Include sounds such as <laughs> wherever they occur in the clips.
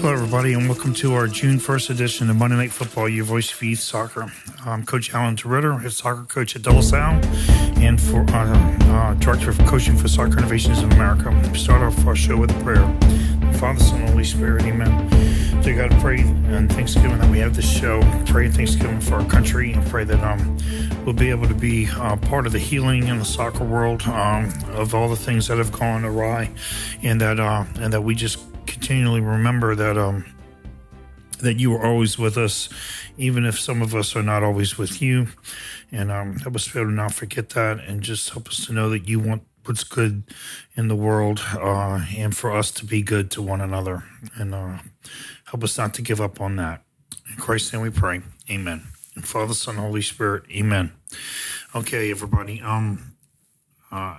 Hello, everybody, and welcome to our June 1st edition of Monday Night Football, your voice youth soccer. I'm Coach Alan DeRitter, head soccer coach at La Salle, and for uh, uh, director of coaching for Soccer Innovations of America. We start off our show with a prayer. Father, Son, and Holy Spirit, Amen. So, God, pray and Thanksgiving that we have this show. Pray Thanksgiving for our country, and pray that um, we'll be able to be uh, part of the healing in the soccer world um, of all the things that have gone awry, and that uh, and that we just continually remember that um that you are always with us, even if some of us are not always with you. And um, help us be able to not forget that and just help us to know that you want what's good in the world uh, and for us to be good to one another. And uh, help us not to give up on that. In Christ's name we pray. Amen. And Father, Son, Holy Spirit. Amen. Okay, everybody. Um, uh,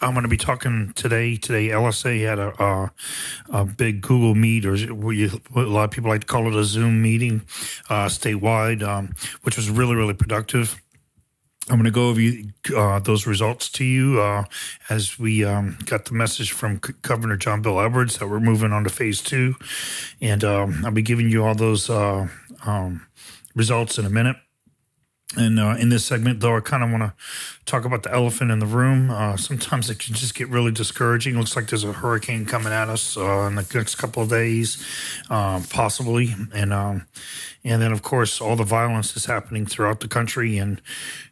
I'm going to be talking today. Today, LSA had a, a, a big Google Meet, or you, a lot of people like to call it a Zoom meeting, uh, statewide, um, which was really, really productive. I'm going to go over uh, those results to you uh, as we um, got the message from C- Governor John Bel Edwards that we're moving on to phase two. And um, I'll be giving you all those uh, um, results in a minute. And uh, in this segment, though, I kind of want to talk about the elephant in the room. Uh, sometimes it can just get really discouraging. Looks like there's a hurricane coming at us uh, in the next couple of days, uh, possibly. And um, and then, of course, all the violence is happening throughout the country. And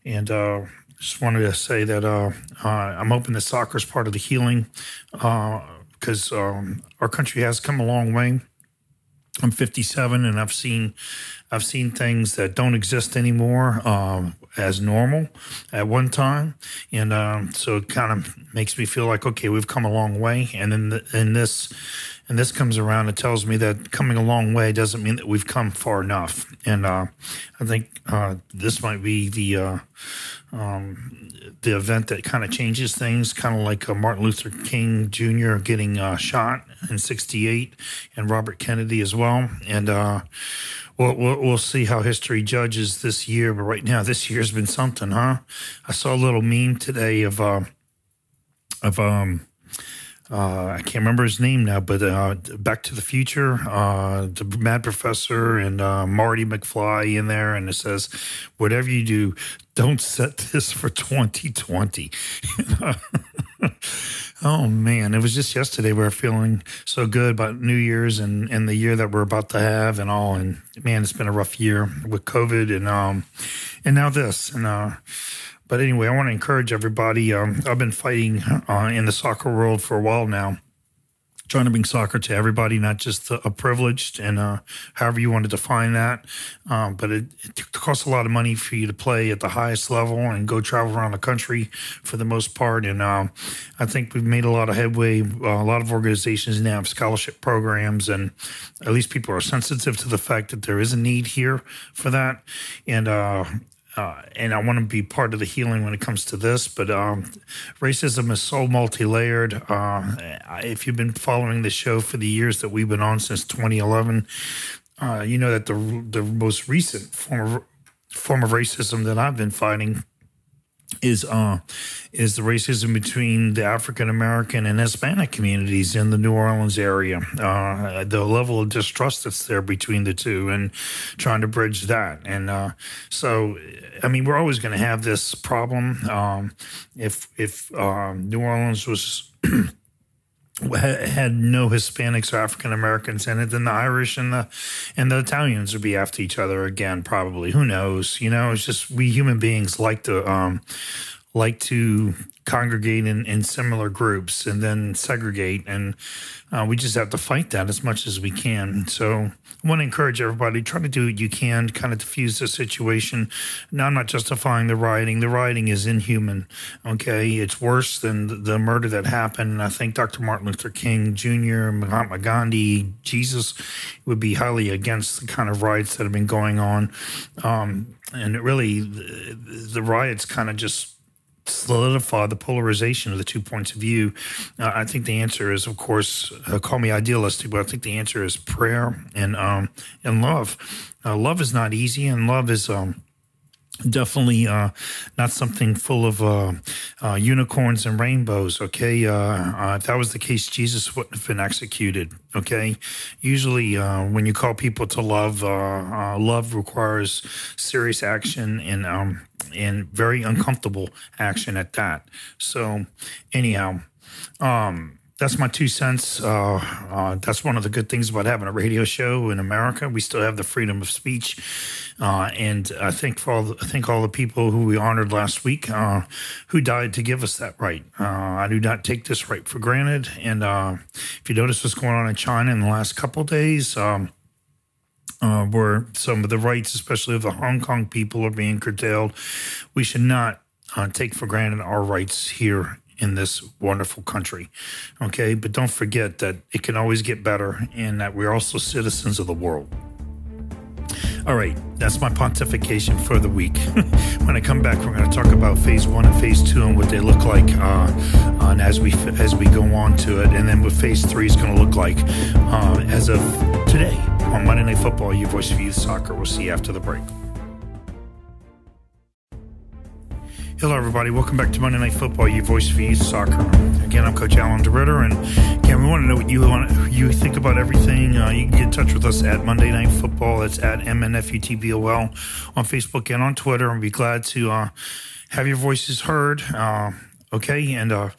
and uh, just wanted to say that uh, I'm hoping that soccer is part of the healing because um, our country has come a long way. I'm 57 and I've seen I've seen things that don't exist anymore um, as normal at one time, and um, so it kind of makes me feel like okay, we've come a long way. And then the, and this and this comes around and tells me that coming a long way doesn't mean that we've come far enough. And uh, I think uh, this might be the uh, um, the event that kind of changes things, kind of like uh, Martin Luther King Jr. getting uh, shot in '68, and Robert Kennedy as well. And uh, we'll, we'll, we'll see how history judges this year. But right now, this year's been something, huh? I saw a little meme today of of um uh, I can't remember his name now, but uh, Back to the Future, uh, the Mad Professor and uh, Marty McFly in there, and it says, "Whatever you do, don't set this for 2020." <laughs> oh man, it was just yesterday we were feeling so good about New Year's and, and the year that we're about to have and all, and man, it's been a rough year with COVID and um and now this and uh but anyway, I want to encourage everybody. Um, I've been fighting uh, in the soccer world for a while now, trying to bring soccer to everybody, not just a privileged and uh, however you want to define that. Um, but it, it, costs a lot of money for you to play at the highest level and go travel around the country for the most part. And um, I think we've made a lot of headway. Uh, a lot of organizations now have scholarship programs, and at least people are sensitive to the fact that there is a need here for that. And uh, and I want to be part of the healing when it comes to this. But um, racism is so multi layered. Uh, if you've been following the show for the years that we've been on since 2011, uh, you know that the the most recent form of form of racism that I've been fighting is uh is the racism between the African American and Hispanic communities in the New Orleans area. Uh, the level of distrust that's there between the two, and trying to bridge that. And uh, so, I mean, we're always going to have this problem. Um, if if um, New Orleans was <clears throat> had no Hispanics or African Americans in it, then the Irish and the and the Italians would be after each other again. Probably, who knows? You know, it's just we human beings like to um, like to congregate in, in similar groups and then segregate. And uh, we just have to fight that as much as we can. So I want to encourage everybody, try to do what you can to kind of diffuse the situation. Now, I'm not justifying the rioting. The rioting is inhuman. Okay. It's worse than the murder that happened. And I think Dr. Martin Luther King Jr., Mahatma Gandhi, Jesus would be highly against the kind of riots that have been going on. Um, and it really, the, the riots kind of just solidify the polarization of the two points of view? Uh, I think the answer is, of course, uh, call me idealistic, but I think the answer is prayer and um, and love. Uh, love is not easy, and love is. Um, definitely uh, not something full of uh, uh, unicorns and rainbows. Okay, uh, uh, if that was the case, Jesus wouldn't have been executed. Okay, usually uh, when you call people to love, love requires serious action and um, and very uncomfortable action at that. So, anyhow. Um, that's my two cents. Uh, uh, that's one of the good things about having a radio show in America. We still have the freedom of speech, uh, and I think for all the, I think all the people who we honored last week uh, who died to give us that right. Uh, I do not take this right for granted. And uh, if you notice what's going on in China in the last couple days. Um, where some of the rights, especially of the Hong Kong people, are being curtailed. We should not uh, take for granted our rights here in this wonderful country. Okay, but don't forget that it can always get better and that we're also citizens of the world. All right, that's my pontification for the week. <laughs> when I come back, we're going to talk about phase one and phase two and what they look like, uh, as we as we go on to it, and then what phase three is going to look like uh, as of today on Monday Night Football. Your voice for youth soccer. We'll see you after the break. Hello, everybody. Welcome back to Monday Night Football, your voice for youth soccer. Again, I'm Coach Alan DeRitter, and again, we want to know what you want, you think about everything. Uh, you can get in touch with us at Monday Night Football. It's at MNFUTBOL on Facebook and on Twitter, and be glad to uh, have your voices heard. Uh, okay, and uh,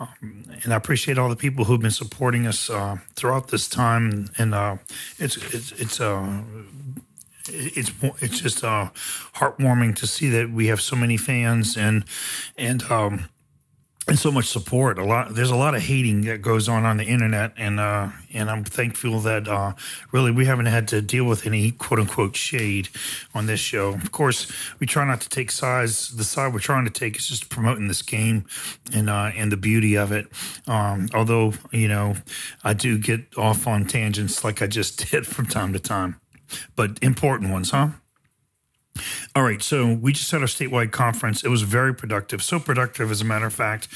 um, and I appreciate all the people who've been supporting us uh, throughout this time, and uh, it's it's it's it's it's just uh, heartwarming to see that we have so many fans and and um, and so much support. A lot there's a lot of hating that goes on on the internet, and uh, and I'm thankful that uh, really we haven't had to deal with any quote unquote shade on this show. Of course, we try not to take sides. The side we're trying to take is just promoting this game and uh, and the beauty of it. Um, although you know, I do get off on tangents like I just <laughs> did from time to time but important ones, huh? All right, so we just had our statewide conference. It was very productive. So productive, as a matter of fact.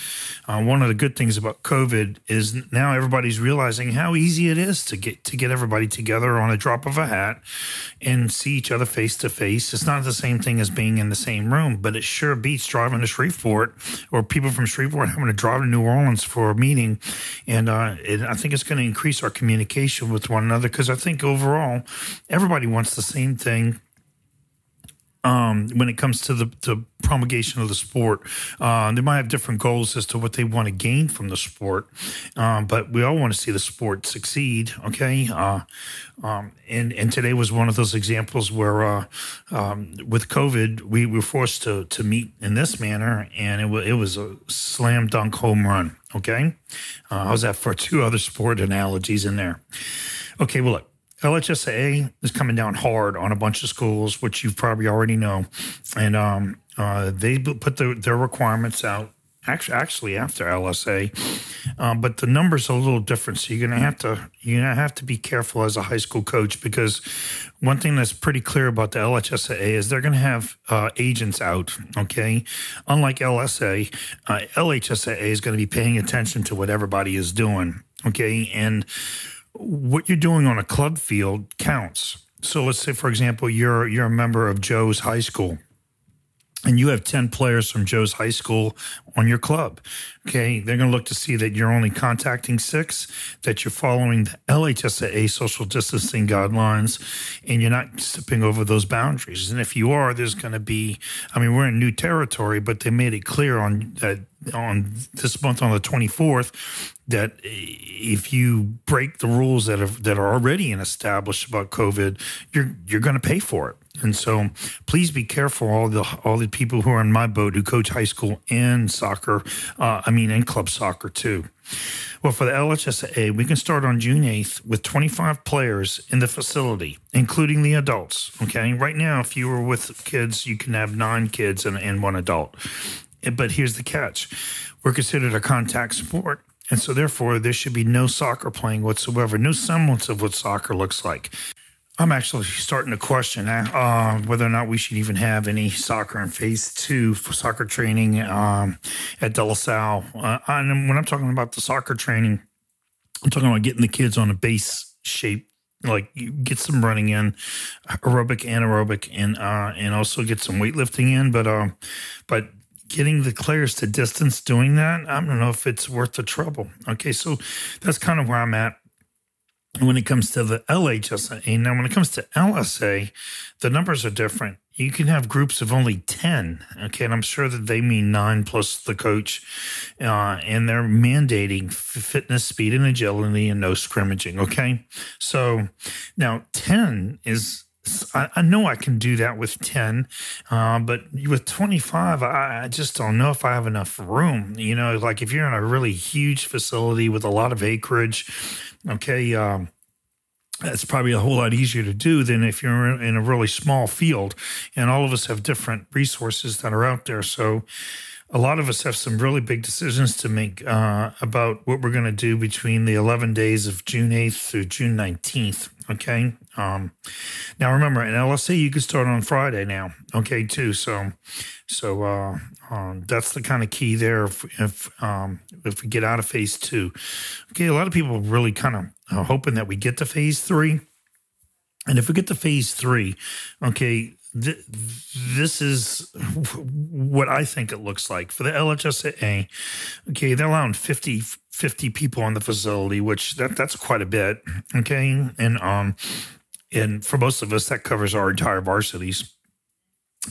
Uh, one of the good things about COVID is now everybody's realizing how easy it is to get to get everybody together on a drop of a hat and see each other face to face. It's not the same thing as being in the same room, but it sure beats driving to Shreveport or people from Shreveport having to drive to New Orleans for a meeting. And uh, it, I think it's going to increase our communication with one another because I think overall everybody wants the same thing um, when it comes to the, the promulgation of the sport. Uh, they might have different goals as to what they want to gain from the sport, um, but we all want to see the sport succeed. Okay, uh, um, and and today was one of those examples where uh, um, with COVID we were forced to to meet in this manner, and it was it was a slam dunk home run. Okay, uh, how's that for two other sport analogies in there? Okay, well look. LHSAA is coming down hard on a bunch of schools, which you probably already know, and um, uh, they put the, their requirements out actually actually after LSA, um, but the numbers are a little different. So you're gonna have to you're gonna have to be careful as a high school coach because one thing that's pretty clear about the LHSAA is they're gonna have uh, agents out. Okay, unlike LSA, uh, LHSAA is going to be paying attention to what everybody is doing. Okay, and what you're doing on a club field counts. So let's say, for example, you're you're a member of Joe's high school, and you have ten players from Joe's high school on your club. Okay, they're going to look to see that you're only contacting six, that you're following the LHSAA social distancing guidelines, and you're not stepping over those boundaries. And if you are, there's going to be, I mean, we're in new territory, but they made it clear on that on this month on the 24th that if you break the rules that have that are already established about COVID, you're you're going to pay for it. And so, please be careful, all the all the people who are in my boat who coach high school and soccer. Uh, I mean, and club soccer too. Well, for the LHSAA, we can start on June 8th with 25 players in the facility, including the adults. Okay. Right now, if you were with kids, you can have nine kids and, and one adult. But here's the catch we're considered a contact sport. And so, therefore, there should be no soccer playing whatsoever, no semblance of what soccer looks like. I'm actually starting to question uh, whether or not we should even have any soccer in phase two for soccer training um, at De La Salle. Uh, and when I'm talking about the soccer training, I'm talking about getting the kids on a base shape, like get some running in, aerobic, anaerobic, and uh, and also get some weightlifting in. But um, but getting the players to distance doing that, I don't know if it's worth the trouble. Okay, so that's kind of where I'm at when it comes to the LHSA. Now, when it comes to LSA, the numbers are different. You can have groups of only 10. Okay. And I'm sure that they mean nine plus the coach. Uh, and they're mandating fitness, speed, and agility and no scrimmaging. Okay. So now 10 is I, I, know I can do that with 10, uh, but with 25, I, I, just don't know if I have enough room. You know, like if you're in a really huge facility with a lot of acreage, okay, um, that's probably a whole lot easier to do than if you're in a really small field. And all of us have different resources that are out there. So, a lot of us have some really big decisions to make uh, about what we're going to do between the 11 days of June 8th through June 19th. Okay. Um, now remember, in LSA, you can start on Friday now. Okay, too. So, so uh, um, that's the kind of key there. If if, um, if we get out of phase two, okay, a lot of people really kind of hoping that we get to phase three. And if we get to phase three, okay, th- this is <laughs> what I think it looks like for the LHSAA. Okay, they're allowing 50, 50 people on the facility, which that that's quite a bit. Okay, and um, and for most of us, that covers our entire varsities.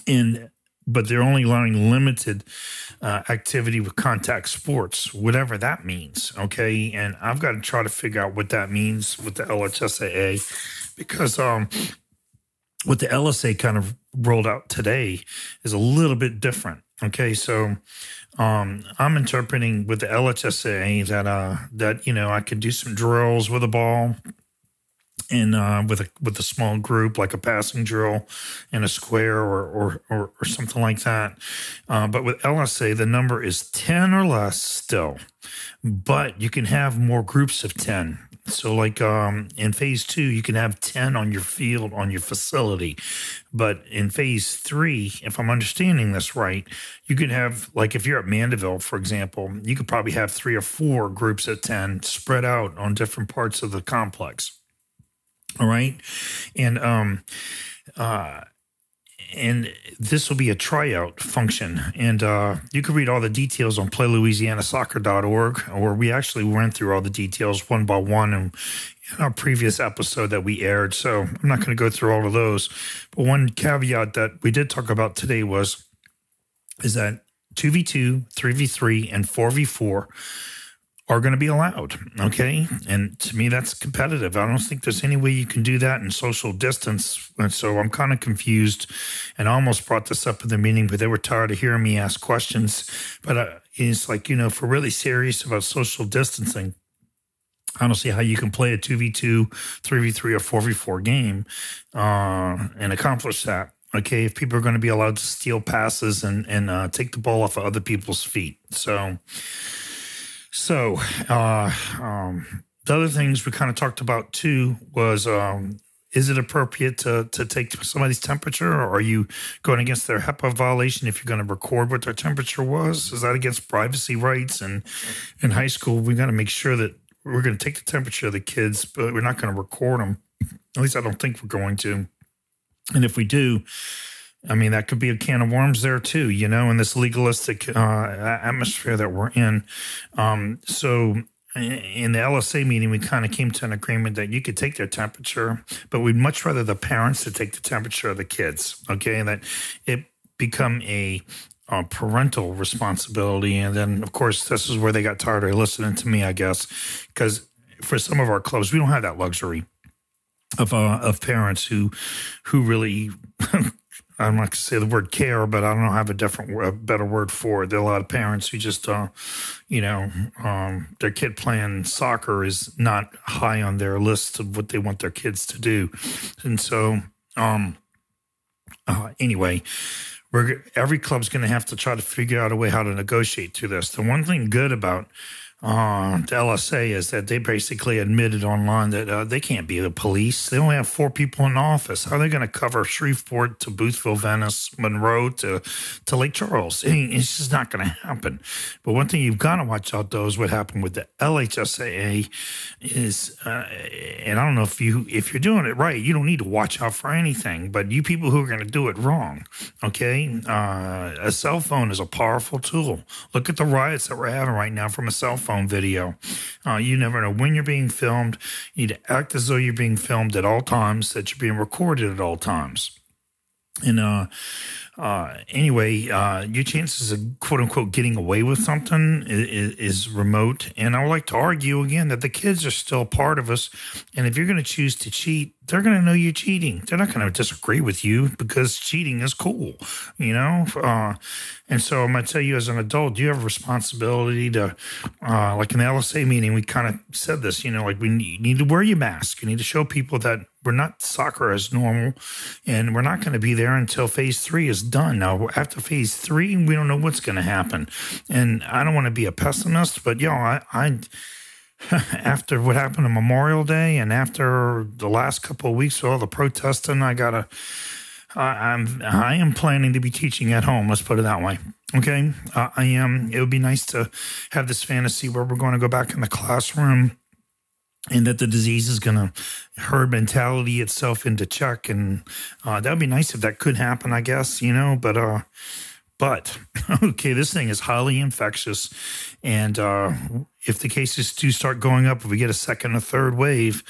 And but they're only allowing limited uh, activity with contact sports, whatever that means. Okay, and I've got to try to figure out what that means with the LHSAA because um, what the LSA kind of rolled out today is a little bit different. Okay, so um, I'm interpreting with the LHSA that uh, that you know I could do some drills with a ball and uh, with a with a small group like a passing drill in a square or or or, or something like that. Uh, but with LSA, the number is ten or less still, but you can have more groups of ten. So, like um, in phase two, you can have 10 on your field, on your facility. But in phase three, if I'm understanding this right, you can have, like, if you're at Mandeville, for example, you could probably have three or four groups of 10 spread out on different parts of the complex. All right. And, um, uh, and this will be a tryout function. And uh, you can read all the details on playlouisianasoccer.org, or we actually went through all the details one by one in, in our previous episode that we aired. So I'm not going to go through all of those. But one caveat that we did talk about today was is that 2v2, 3v3, and 4v4 are going to be allowed. Okay. And to me, that's competitive. I don't think there's any way you can do that in social distance. And so I'm kind of confused and almost brought this up in the meeting, but they were tired of hearing me ask questions. But uh, it's like, you know, if we're really serious about social distancing, I don't see how you can play a 2v2, 3v3, or 4v4 game uh, and accomplish that. Okay, if people are going to be allowed to steal passes and and uh, take the ball off of other people's feet, so so, uh, um, the other things we kind of talked about too was um, is it appropriate to, to take somebody's temperature or are you going against their HIPAA violation if you're going to record what their temperature was? Is that against privacy rights? And in high school, we got to make sure that we're going to take the temperature of the kids, but we're not going to record them. At least I don't think we're going to. And if we do, I mean, that could be a can of worms there too, you know, in this legalistic uh, atmosphere that we're in. Um, so in the LSA meeting, we kind of came to an agreement that you could take their temperature, but we'd much rather the parents to take the temperature of the kids. Okay, and that it become a parental responsibility. And then, of course, this is where they got tired of listening to me, I guess, because for some of our clubs, we don't have that luxury of uh, of parents who who really <laughs> I'm not going to say the word care, but I don't have a different, a better word for it. There are a lot of parents who just, uh, you know, um, their kid playing soccer is not high on their list of what they want their kids to do, and so, um, uh, anyway, we're every club's going to have to try to figure out a way how to negotiate through this. The one thing good about uh, the LSA is that they basically admitted online that uh, they can't be the police. They only have four people in office. How are they going to cover Shreveport to Boothville, Venice, Monroe to, to Lake Charles? it's just not going to happen. But one thing you've got to watch out though is what happened with the LHSAA is, uh, and I don't know if you if you're doing it right, you don't need to watch out for anything. But you people who are going to do it wrong, okay? Uh, a cell phone is a powerful tool. Look at the riots that we're having right now from a cell phone phone video. Uh, you never know when you're being filmed. You need to act as though you're being filmed at all times, that you're being recorded at all times. And uh, uh, anyway, uh, your chances of quote unquote getting away with something is, is, remote. And I would like to argue again that the kids are still part of us. And if you're going to choose to cheat, they're going to know you're cheating. They're not going to disagree with you because cheating is cool, you know? Uh, and so I'm going to tell you as an adult, you have a responsibility to, uh, like in the LSA meeting, we kind of said this, you know, like we need to wear your mask. You need to show people that we're not soccer as normal and we're not going to be there until phase three is done. Now, after phase three, we don't know what's going to happen. And I don't want to be a pessimist, but, you know, I, I <laughs> after what happened on Memorial Day and after the last couple of weeks of all the protesting, I gotta. I'm I am planning to be teaching at home. Let's put it that way. Okay, uh, I am. It would be nice to have this fantasy where we're going to go back in the classroom, and that the disease is going to herd mentality itself into check, and uh, that would be nice if that could happen. I guess you know, but uh, but <laughs> okay, this thing is highly infectious, and uh, if the cases do start going up, if we get a second or third wave,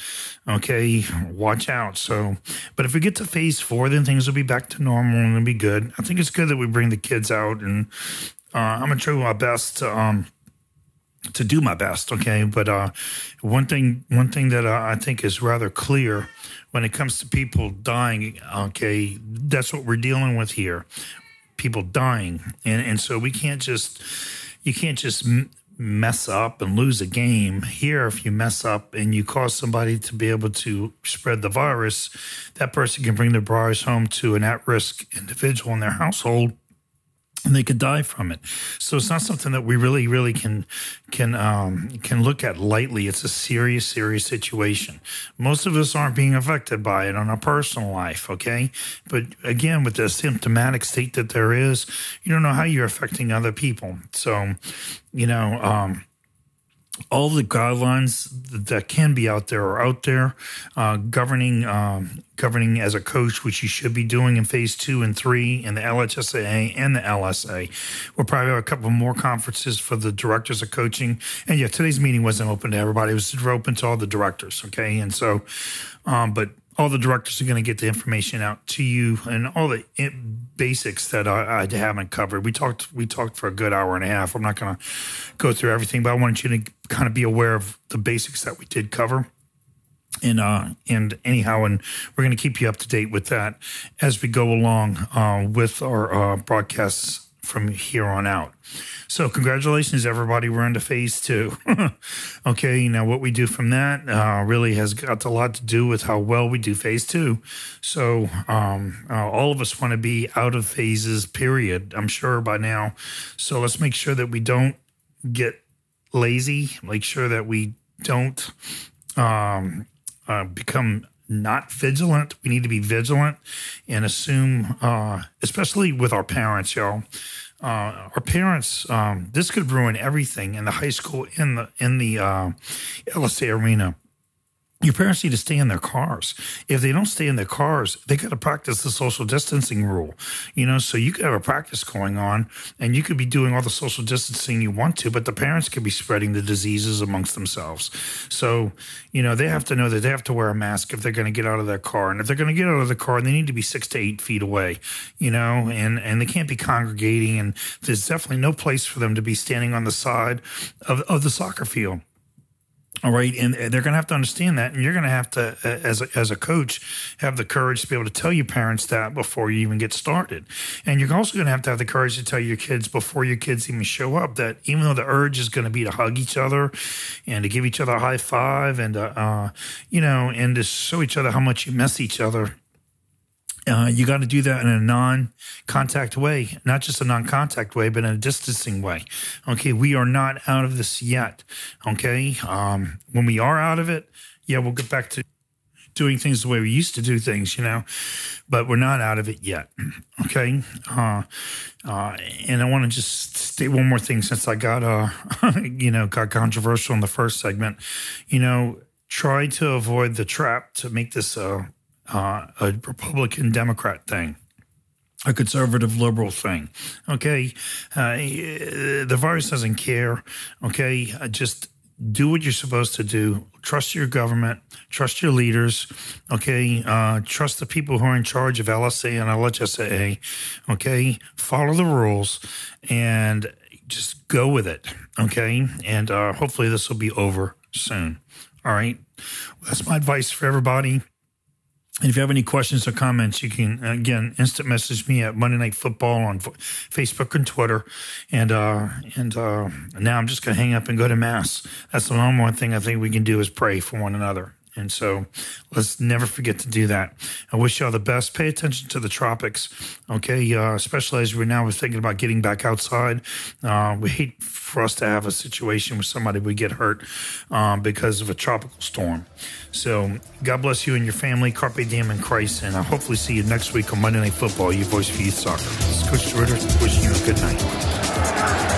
okay, watch out. So, but if we get to phase four, then things will be back to normal and it'll be good. I think it's good that we bring the kids out, and uh, I'm gonna try my best to. Um, to do my best, okay. But uh, one thing, one thing that uh, I think is rather clear when it comes to people dying, okay, that's what we're dealing with here people dying, and and so we can't just you can't just mess up and lose a game. Here, if you mess up and you cause somebody to be able to spread the virus, that person can bring the virus home to an at risk individual in their household and they could die from it. So it's not something that we really, really can can um, can look at lightly. It's a serious, serious situation. Most of us aren't being affected by it on our personal life, okay? But again, with the symptomatic state that there is, you don't know how you're affecting other people. So, you know. Um, all the guidelines that can be out there are out there, uh, governing um, governing as a coach, which you should be doing in phase two and three in the LHSAA and the LSA. We'll probably have a couple more conferences for the directors of coaching. And yeah, today's meeting wasn't open to everybody; it was open to all the directors. Okay, and so, um, but all the directors are going to get the information out to you and all the basics that I, I, haven't covered. We talked we talked for a good hour and a half. I'm not going to go through everything, but I wanted you to kind of be aware of the basics that we did cover. And uh, and anyhow, and we're going to keep you up to date with that as we go along uh, with our uh, broadcasts from here on out. So, congratulations, everybody. We're into phase two. <laughs> okay, now what we do from that uh, really has got a lot to do with how well we do phase two. So, um, uh, all of us want to be out of phases, period, I'm sure by now. So, let's make sure that we don't get lazy, make sure that we don't um, uh, become not vigilant. We need to be vigilant and assume, uh, especially with our parents, y'all uh, our parents, um, this could ruin everything in the high school, in the in the uh, LSA arena. Your parents need to stay in their cars. If they don't stay in their cars, they got to practice the social distancing rule. You know, so you could have a practice going on and you could be doing all the social distancing you want to, but the parents could be spreading the diseases amongst themselves. So, you know, they have to know that they have to wear a mask if they're going to get out of their car. And if they're going to get out of the car, they need to be six to eight feet away, you know, and, and they can't be congregating. And there's definitely no place for them to be standing on the side of, of the soccer field. All right, and they're going to have to understand that, and you're going to have to, as a, as a coach, have the courage to be able to tell your parents that before you even get started, and you're also going to have to have the courage to tell your kids before your kids even show up that even though the urge is going to be to hug each other, and to give each other a high five, and uh, uh, you know, and to show each other how much you miss each other, uh, you got to do that in a non-contact way, not just a non-contact way, but in a distancing way. Okay, we are not out of this yet. Okay, um, when we are out of it, yeah, we'll get back to doing things the way we used to do things, you know, but we're not out of it yet. Okay, uh, uh, and I want to just state one more thing since I got, uh, <laughs> you know, got controversial in the first segment. You know, try to avoid the trap to make this uh, uh, a Republican Democrat thing a conservative liberal thing. Okay. Uh, the virus doesn't care. Okay. Uh, just do what you're supposed to do. Trust your government. Trust your leaders. Okay. Uh, trust the people who are in charge of LSA and LHSAA. Okay. Follow the rules and just go with it. Okay. And uh, hopefully this will be over soon. All right. That's my advice for everybody. And if you have any questions or comments, you can again instant message me at Monday Night Football on Facebook and Twitter. And uh, and uh, now I'm just gonna hang up and go to mass. That's the number one thing I think we can do is pray for one another. And so let's never forget to do that. I wish you all the best. Pay attention to the tropics, okay? Uh, especially as we're now we're thinking about getting back outside. Uh, we hate for us to have a situation where somebody would get hurt um, because of a tropical storm. So God bless you and your family. Carpe diem in Christ. And I'll hopefully see you next week on Monday Night Football, your voice for youth soccer. This is Coach Ritter wishing you a good night.